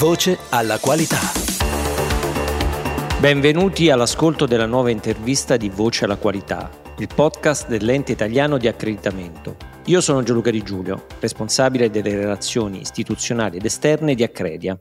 Voce alla qualità. Benvenuti all'ascolto della nuova intervista di Voce alla qualità, il podcast dell'ente italiano di accreditamento. Io sono Gianluca Di Giulio, responsabile delle relazioni istituzionali ed esterne di Accredia.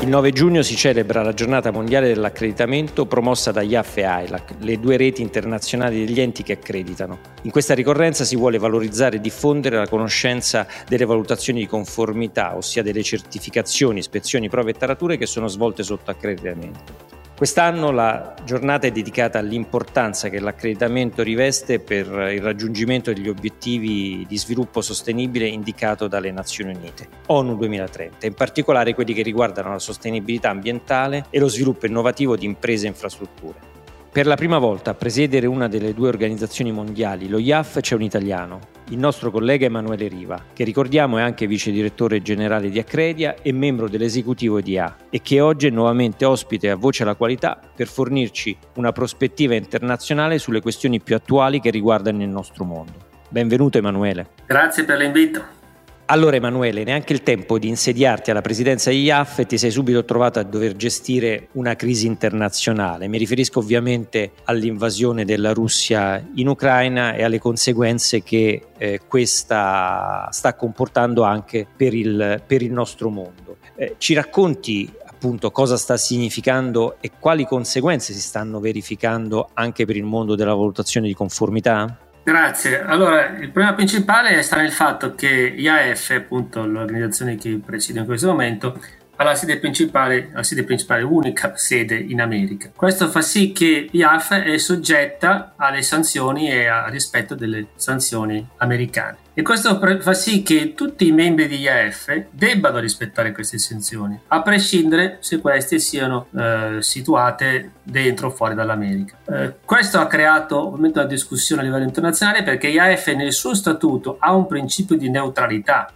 Il 9 giugno si celebra la giornata mondiale dell'accreditamento promossa da IAF e ILAC, le due reti internazionali degli enti che accreditano. In questa ricorrenza si vuole valorizzare e diffondere la conoscenza delle valutazioni di conformità, ossia delle certificazioni, ispezioni, prove e tarature che sono svolte sotto accreditamento. Quest'anno la giornata è dedicata all'importanza che l'accreditamento riveste per il raggiungimento degli obiettivi di sviluppo sostenibile indicato dalle Nazioni Unite, ONU 2030, in particolare quelli che riguardano la sostenibilità ambientale e lo sviluppo innovativo di imprese e infrastrutture. Per la prima volta a presiedere una delle due organizzazioni mondiali, lo IAF, c'è un italiano, il nostro collega Emanuele Riva, che ricordiamo è anche vice direttore generale di Accredia e membro dell'esecutivo di A e che oggi è nuovamente ospite a Voce alla Qualità per fornirci una prospettiva internazionale sulle questioni più attuali che riguardano il nostro mondo. Benvenuto Emanuele. Grazie per l'invito. Allora Emanuele, neanche il tempo di insediarti alla presidenza di IAF e ti sei subito trovato a dover gestire una crisi internazionale. Mi riferisco ovviamente all'invasione della Russia in Ucraina e alle conseguenze che eh, questa sta comportando anche per il, per il nostro mondo. Eh, ci racconti appunto cosa sta significando e quali conseguenze si stanno verificando anche per il mondo della valutazione di conformità? Grazie. Allora, il problema principale sta nel fatto che IAF, appunto l'organizzazione che presido in questo momento, ha la sede principale, la sede principale, unica sede in America. Questo fa sì che IAF è soggetta alle sanzioni e al rispetto delle sanzioni americane. E questo fa sì che tutti i membri di IAF debbano rispettare queste sanzioni, a prescindere se queste siano eh, situate dentro o fuori dall'America. Eh, questo ha creato ovviamente una discussione a livello internazionale perché IAF nel suo statuto ha un principio di neutralità,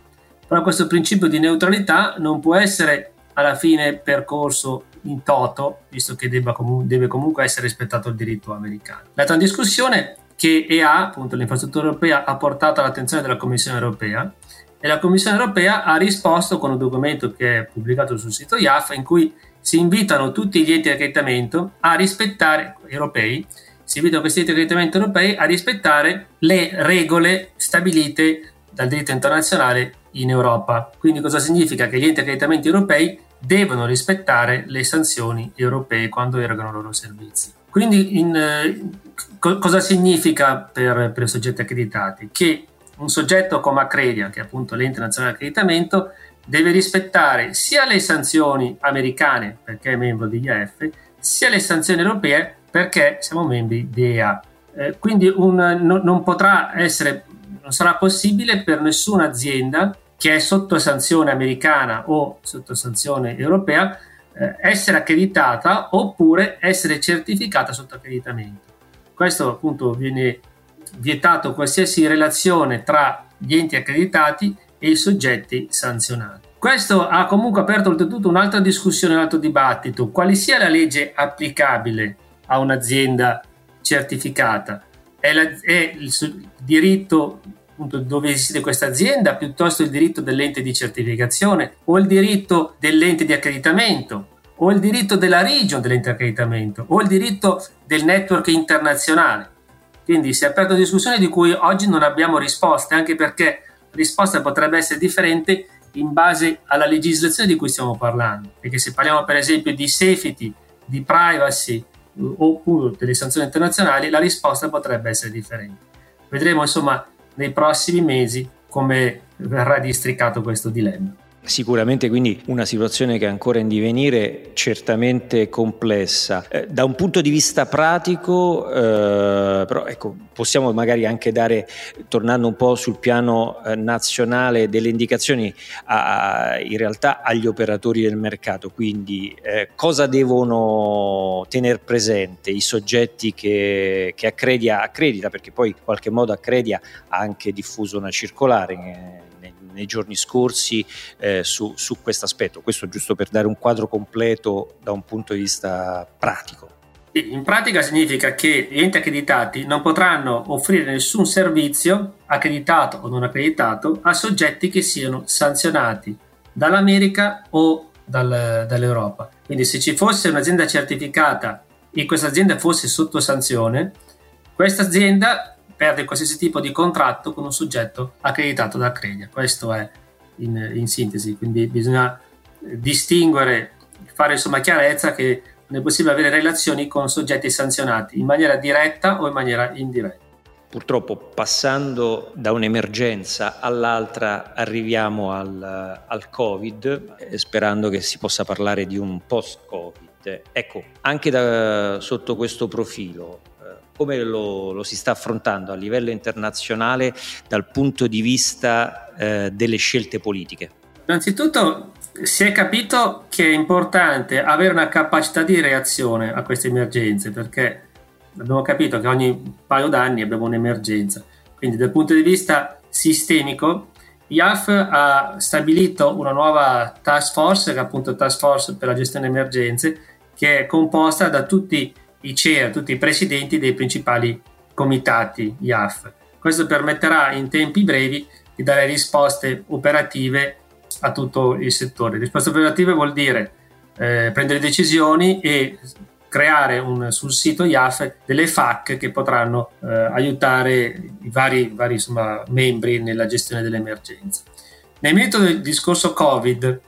però questo principio di neutralità non può essere alla fine percorso in toto, visto che comu- deve comunque essere rispettato il diritto americano. L'altra discussione che EA, appunto l'infrastruttura europea, ha portato all'attenzione della Commissione europea e la Commissione europea ha risposto con un documento che è pubblicato sul sito IAF in cui si invitano tutti gli enti di accreditamento a rispettare, europei, si invitano questi enti di accreditamento europei a rispettare le regole stabilite dal diritto internazionale in Europa. Quindi cosa significa? Che gli enti di accreditamento europei devono rispettare le sanzioni europee quando erogano i loro servizi. Quindi in, eh, co- cosa significa per, per i soggetti accreditati? Che un soggetto come Accredia, che è appunto l'ente nazionale di accreditamento, deve rispettare sia le sanzioni americane perché è membro di IAF, sia le sanzioni europee perché siamo membri di EA. Eh, quindi un, no, non potrà essere, non sarà possibile per nessuna azienda che è sotto sanzione americana o sotto sanzione europea eh, essere accreditata oppure essere certificata sotto accreditamento. Questo appunto viene vietato qualsiasi relazione tra gli enti accreditati e i soggetti sanzionati. Questo ha comunque aperto oltretutto un'altra discussione, un altro dibattito, quale sia la legge applicabile a un'azienda certificata. È, la, è il diritto appunto, dove esiste questa azienda piuttosto il diritto dell'ente di certificazione o il diritto dell'ente di accreditamento o il diritto della region dell'ente di accreditamento o il diritto del network internazionale. Quindi si è aperta una discussione di cui oggi non abbiamo risposte, anche perché la risposta potrebbe essere differente in base alla legislazione di cui stiamo parlando. Perché se parliamo per esempio di safety, di privacy oppure delle sanzioni internazionali, la risposta potrebbe essere differente. Vedremo insomma nei prossimi mesi come verrà districato questo dilemma. Sicuramente quindi una situazione che è ancora in divenire, certamente complessa. Eh, da un punto di vista pratico, eh, però ecco, possiamo magari anche dare, tornando un po' sul piano eh, nazionale, delle indicazioni a, in realtà agli operatori del mercato, quindi eh, cosa devono tenere presente i soggetti che, che Accredia accredita, perché poi in qualche modo Accredia ha anche diffuso una circolare eh, nei giorni scorsi eh, su, su questo aspetto. Questo giusto per dare un quadro completo da un punto di vista pratico. In pratica significa che gli enti accreditati non potranno offrire nessun servizio accreditato o non accreditato a soggetti che siano sanzionati dall'America o dal, dall'Europa. Quindi se ci fosse un'azienda certificata e questa azienda fosse sotto sanzione, questa azienda perde qualsiasi tipo di contratto con un soggetto accreditato da Credia. Questo è in, in sintesi, quindi bisogna distinguere, fare insomma chiarezza che non è possibile avere relazioni con soggetti sanzionati in maniera diretta o in maniera indiretta. Purtroppo passando da un'emergenza all'altra arriviamo al, al Covid, eh, sperando che si possa parlare di un post-Covid. Ecco, anche da, sotto questo profilo, eh, come lo, lo, si sta affrontando a livello internazionale dal punto di vista eh, delle scelte politiche? Innanzitutto si è capito che è importante avere una capacità di reazione a queste emergenze perché abbiamo capito che ogni paio d'anni abbiamo un'emergenza. Quindi dal punto di vista sistemico, IAF ha stabilito una nuova task force, che è appunto Task Force per la gestione emergenze, che è composta da tutti i CER, tutti i presidenti dei principali comitati IAF. Questo permetterà in tempi brevi di dare risposte operative a tutto il settore. Risposte operative vuol dire eh, prendere decisioni e creare un, sul sito IAF delle FAC che potranno eh, aiutare i vari, vari insomma, membri nella gestione dell'emergenza. Nel merito del discorso Covid,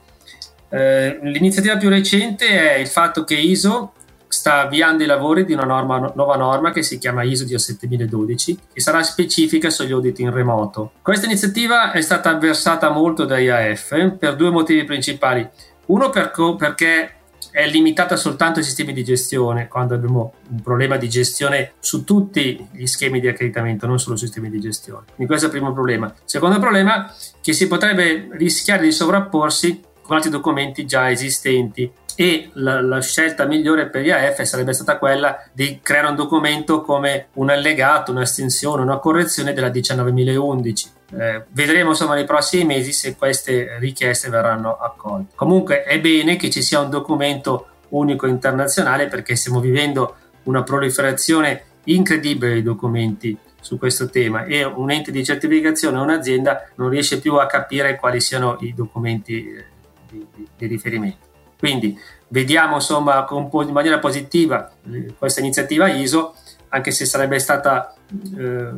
eh, l'iniziativa più recente è il fatto che ISO sta avviando i lavori di una norma, nuova norma che si chiama ISO 17012 che sarà specifica sugli audit in remoto. Questa iniziativa è stata avversata molto da IAF per due motivi principali. Uno per, perché è limitata soltanto ai sistemi di gestione, quando abbiamo un problema di gestione su tutti gli schemi di accreditamento, non solo sui sistemi di gestione. Quindi questo è il primo problema. Secondo problema che si potrebbe rischiare di sovrapporsi con altri documenti già esistenti e la, la, scelta migliore per IAF sarebbe stata quella di creare un documento come un allegato, un'estensione, una correzione della 19011 eh, vedremo insomma nei prossimi mesi se queste richieste verranno accolte. Comunque è bene che ci sia un documento unico internazionale perché stiamo vivendo una proliferazione incredibile di documenti su questo tema e un ente di certificazione o un'azienda non riesce più a capire quali siano i documenti eh, di, di, di riferimento. Quindi vediamo insomma in maniera positiva eh, questa iniziativa ISO anche se sarebbe stata eh,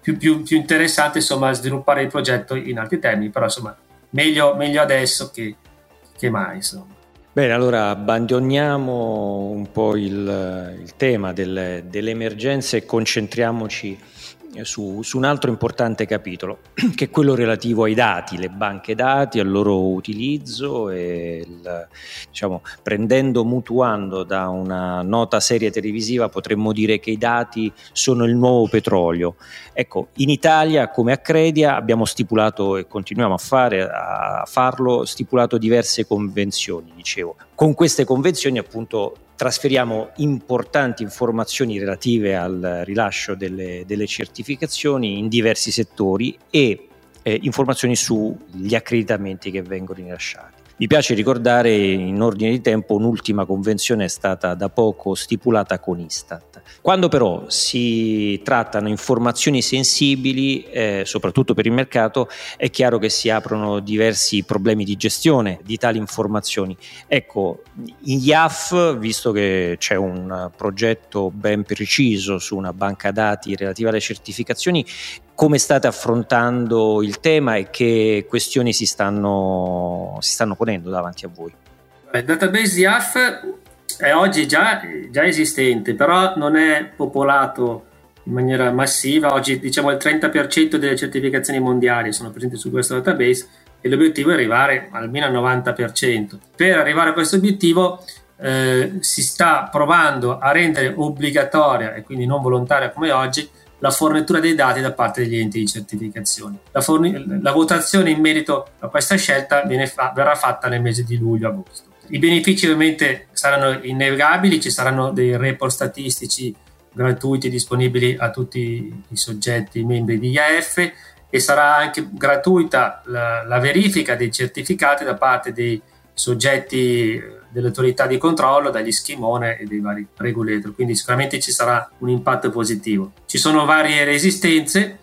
più, più, più, interessante insomma, sviluppare il progetto in altri termini, però insomma meglio, meglio adesso che, che mai. Insomma. Bene, allora abbandoniamo un po' il, il tema delle, delle emergenze e concentriamoci su, su, un altro importante capitolo, che è quello relativo ai dati, le banche dati, al loro utilizzo e il, diciamo, prendendo, mutuando da una nota serie televisiva potremmo dire che i dati sono il nuovo petrolio. Ecco, in Italia come a Credia abbiamo stipulato e continuiamo a, fare, a farlo, stipulato diverse convenzioni, dicevo. Con queste convenzioni appunto trasferiamo importanti informazioni relative al rilascio delle, delle certificazioni in diversi settori e eh, informazioni sugli accreditamenti che vengono rilasciati. Mi piace ricordare in ordine di tempo un'ultima convenzione è stata da poco stipulata con Istat. Quando però si trattano informazioni sensibili, eh, soprattutto per il mercato, è chiaro che si aprono diversi problemi di gestione di tali informazioni. Ecco, in IAF, visto che c'è un progetto ben preciso su una banca dati relativa alle certificazioni, come state affrontando il tema e che questioni si stanno, si stanno ponendo davanti a voi? Il database IAF è oggi già, già, esistente, però non è popolato in maniera massiva. Oggi diciamo il 30% delle certificazioni mondiali sono presenti su questo database e l'obiettivo è arrivare almeno al 90%. Per arrivare a questo obiettivo eh, si sta provando a rendere obbligatoria e quindi non volontaria come oggi la fornitura dei dati da parte degli enti di certificazione. La, forni- la votazione in merito a questa scelta fa- verrà fatta nel mese di luglio-agosto. I benefici ovviamente saranno innegabili, ci saranno dei report statistici gratuiti disponibili a tutti i soggetti membri di IAF e sarà anche gratuita la, la verifica dei certificati da parte dei soggetti delle autorità di controllo, dagli schimone e dei vari regulator, quindi sicuramente ci sarà un impatto positivo. Ci sono varie resistenze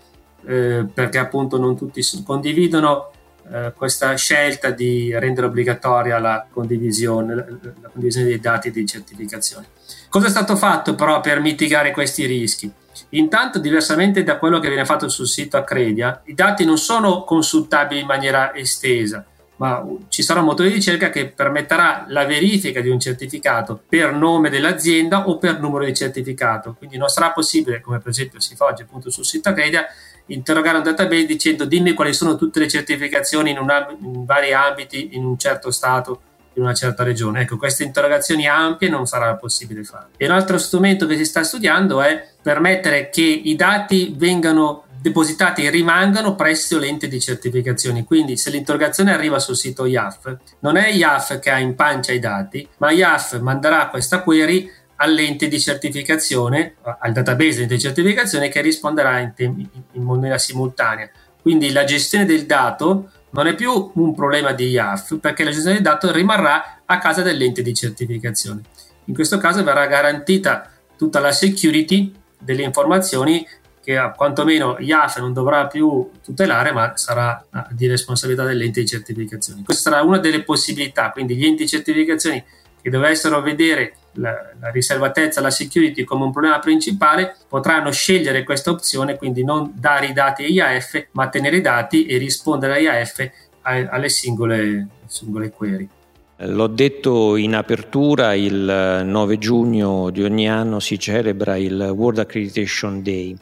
eh, perché appunto non tutti condividono eh, questa scelta di rendere obbligatoria la condivisione, la, la condivisione dei dati di certificazione. Cosa è stato fatto però per mitigare questi rischi? Intanto, diversamente da quello che viene fatto sul sito Accredia, i dati non sono consultabili in maniera estesa, ma ci sarà un motore di ricerca che permetterà la verifica di un certificato per nome dell'azienda o per numero di certificato. Quindi non sarà possibile, come per esempio si fa oggi appunto sul sito Accredia, interrogare un database dicendo dimmi quali sono tutte le certificazioni in, una, in vari ambiti in un certo stato in una certa regione. Ecco, queste interrogazioni ampie non sarà possibile fare. E un altro strumento che si sta studiando è permettere che i dati vengano depositati rimangano presso l'ente di certificazioni. Quindi se l'interrogazione arriva sul sito IAF, non è IAF che ha in pancia i dati, ma IAF manderà questa query all'ente di certificazione, al database di certificazione che risponderà in, tem- in maniera simultanea. Quindi la gestione del dato non è più un problema di IAF perché la gestione del dato rimarrà a casa dell'ente di certificazione. In questo caso verrà garantita tutta la security delle informazioni che quantomeno IAF non dovrà più tutelare, ma sarà di responsabilità dell'ente di certificazione. Questa sarà una delle possibilità, quindi gli enti di certificazione che dovessero vedere la, la, riservatezza, la security come un problema principale, potranno scegliere questa opzione, quindi non dare i dati a IAF, ma tenere i dati e rispondere a IAF alle singole, singole query. L'ho detto in apertura, il 9 giugno di ogni anno si celebra il World Accreditation Day,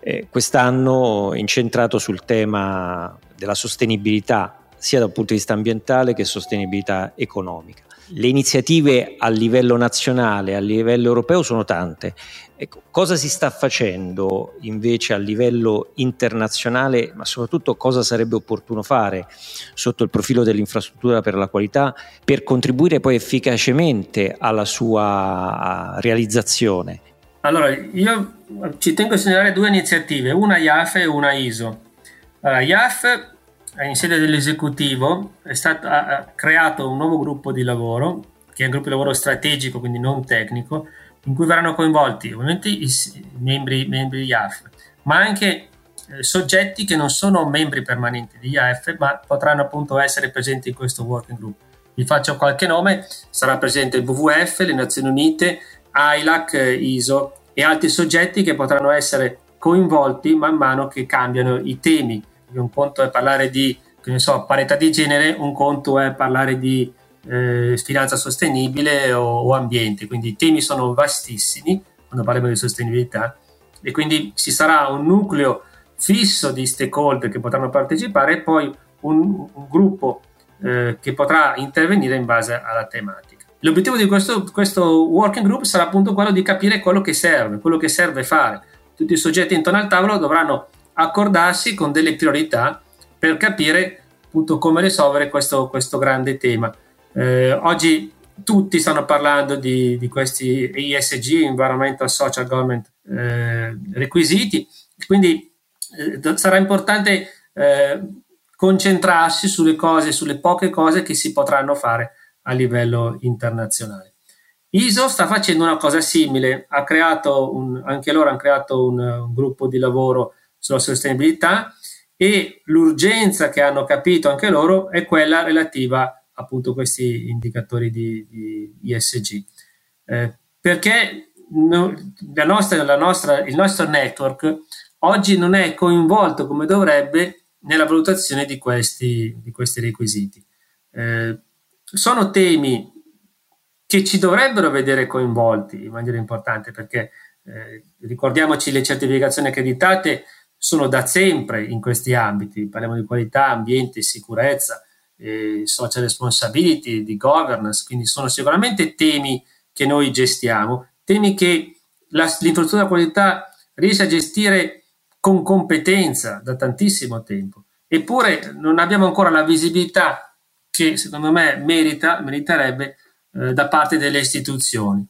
eh, quest'anno incentrato sul tema della sostenibilità sia dal punto di vista ambientale che sostenibilità economica. Le iniziative a livello nazionale, a livello europeo sono tante. Ecco, cosa si sta facendo invece a livello internazionale, ma soprattutto cosa sarebbe opportuno fare sotto il profilo dell'infrastruttura per la qualità per contribuire poi efficacemente alla sua realizzazione? Allora, io ci tengo a segnalare due iniziative, una IAF e una ISO. Allora, IAF in sede dell'esecutivo è stato, ha creato un nuovo gruppo di lavoro, che è un gruppo di lavoro strategico, quindi non tecnico, in cui verranno coinvolti ovviamente i membri, membri di IAF, ma anche eh, soggetti che non sono membri permanenti di IAF, ma potranno appunto essere presenti in questo working group. Vi faccio qualche nome, sarà presente il WWF, le Nazioni Unite, ILAC, ISO e altri soggetti che potranno essere coinvolti man mano che cambiano i temi un conto è parlare di so, parità di genere, un conto è parlare di eh, finanza sostenibile o, o, ambiente, quindi i temi sono vastissimi quando parliamo di sostenibilità e quindi ci sarà un nucleo fisso di stakeholder che potranno partecipare e poi un, un gruppo eh, che potrà intervenire in base alla tematica. L'obiettivo di questo, questo working group sarà appunto quello di capire quello che serve, quello che serve fare. Tutti i soggetti intorno al tavolo dovranno accordarsi con delle priorità per capire appunto come risolvere questo, questo grande tema. Eh, oggi tutti stanno parlando di, di, questi ESG, Environmental Social Government eh, requisiti, quindi eh, sarà importante eh, concentrarsi sulle cose, sulle poche cose che si potranno fare a livello internazionale. ISO sta facendo una cosa simile, un, anche loro hanno creato un, un gruppo di lavoro sulla sostenibilità e l'urgenza che hanno capito anche loro è quella relativa appunto a questi indicatori di, di ESG. Eh, perché no, la nostra, la nostra, il nostro network oggi non è coinvolto come dovrebbe nella valutazione di questi, di questi requisiti. Eh, sono temi che ci dovrebbero vedere coinvolti in maniera importante perché eh, ricordiamoci le certificazioni accreditate sono da sempre in questi ambiti, parliamo di qualità, ambiente, sicurezza, eh, social responsibility, di governance, quindi sono sicuramente temi che noi gestiamo, temi che la, l'infrastruttura qualità riesce a gestire con competenza da tantissimo tempo, eppure non abbiamo ancora la visibilità che secondo me merita, meriterebbe eh, da parte delle istituzioni.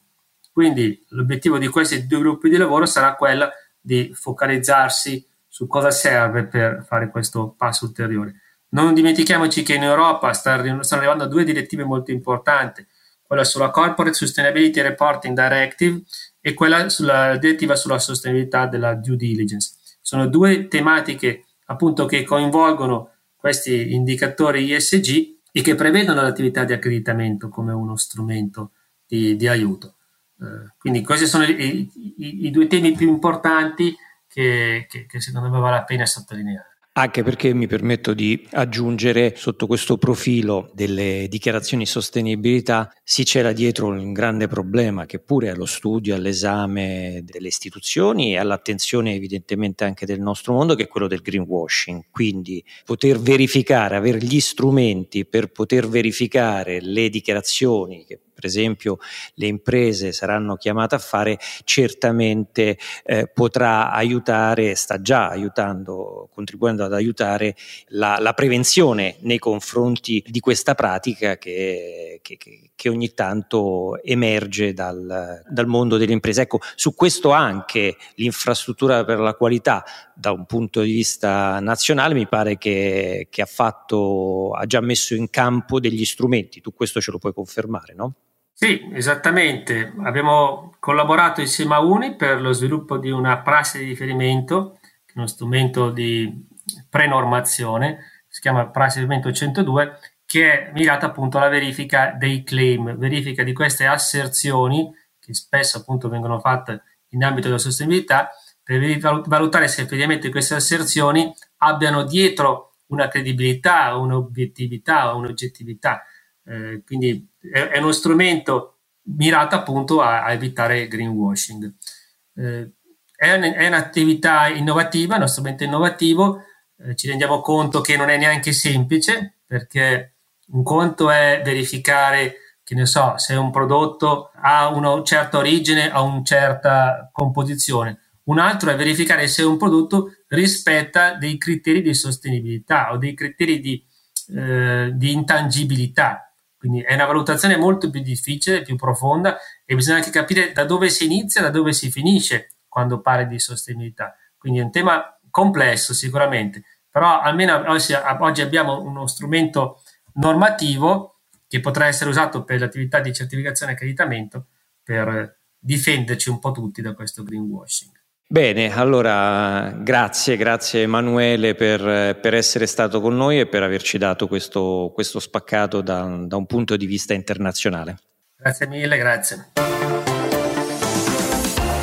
Quindi l'obiettivo di questi due gruppi di lavoro sarà quella di focalizzarsi su cosa serve per fare questo passo ulteriore. Non dimentichiamoci che in Europa stanno arrivando due direttive molto importanti, quella sulla Corporate Sustainability Reporting Directive e quella sulla direttiva sulla sostenibilità della due diligence. Sono due tematiche appunto che coinvolgono questi indicatori ISG e che prevedono l'attività di accreditamento come uno strumento di, di aiuto. Eh, quindi questi sono i, i, i, due temi più importanti che, che, che secondo me vale la pena sottolineare. Anche perché mi permetto di aggiungere sotto questo profilo delle dichiarazioni di sostenibilità si c'era dietro un grande problema che pure allo studio, all'esame delle istituzioni e all'attenzione evidentemente anche del nostro mondo che è quello del greenwashing. Quindi poter verificare, avere gli strumenti per poter verificare le dichiarazioni che per esempio le imprese saranno chiamate a fare, certamente eh, potrà aiutare, sta già aiutando, contribuendo ad aiutare la, la prevenzione nei confronti di questa pratica che, che, che ogni tanto emerge dal, dal mondo delle imprese. Ecco, su questo anche l'infrastruttura per la qualità da un punto di vista nazionale mi pare che, che ha, fatto, ha già messo in campo degli strumenti, tu questo ce lo puoi confermare, no? Sì, esattamente. Abbiamo collaborato insieme a UNI per lo sviluppo di una prassi di riferimento, uno strumento di prenormazione, si chiama prassi di riferimento 102, che è mirata appunto alla verifica dei claim, verifica di queste asserzioni che spesso appunto vengono fatte in ambito della sostenibilità, per valutare se effettivamente queste asserzioni abbiano dietro una credibilità, un'obiettività, un'oggettività eh, quindi è, è, uno strumento mirato appunto a, a evitare greenwashing. Eh, è, un, è, un'attività innovativa, uno strumento innovativo, eh, ci rendiamo conto che non è neanche semplice perché un conto è verificare che ne so, se un prodotto ha una certa origine, ha una certa composizione. Un altro è verificare se un prodotto rispetta dei criteri di sostenibilità o dei criteri di, eh, di intangibilità. Quindi è una valutazione molto più difficile, più profonda e bisogna anche capire da dove si inizia, da dove si finisce quando parli di sostenibilità. Quindi è un tema complesso sicuramente, però almeno oggi abbiamo uno strumento normativo che potrà essere usato per l'attività di certificazione e accreditamento per difenderci un po' tutti da questo greenwashing. Bene, allora grazie, grazie Emanuele per, per, essere stato con noi e per averci dato questo, questo spaccato da, da un punto di vista internazionale. Grazie mille, grazie.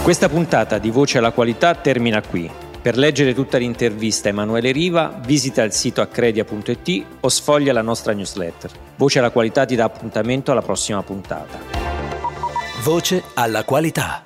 Questa puntata di Voce alla Qualità termina qui. Per leggere tutta l'intervista a Emanuele Riva, visita il sito accredia.it o sfoglia la nostra newsletter. Voce alla Qualità ti dà appuntamento alla prossima puntata. Voce alla Qualità.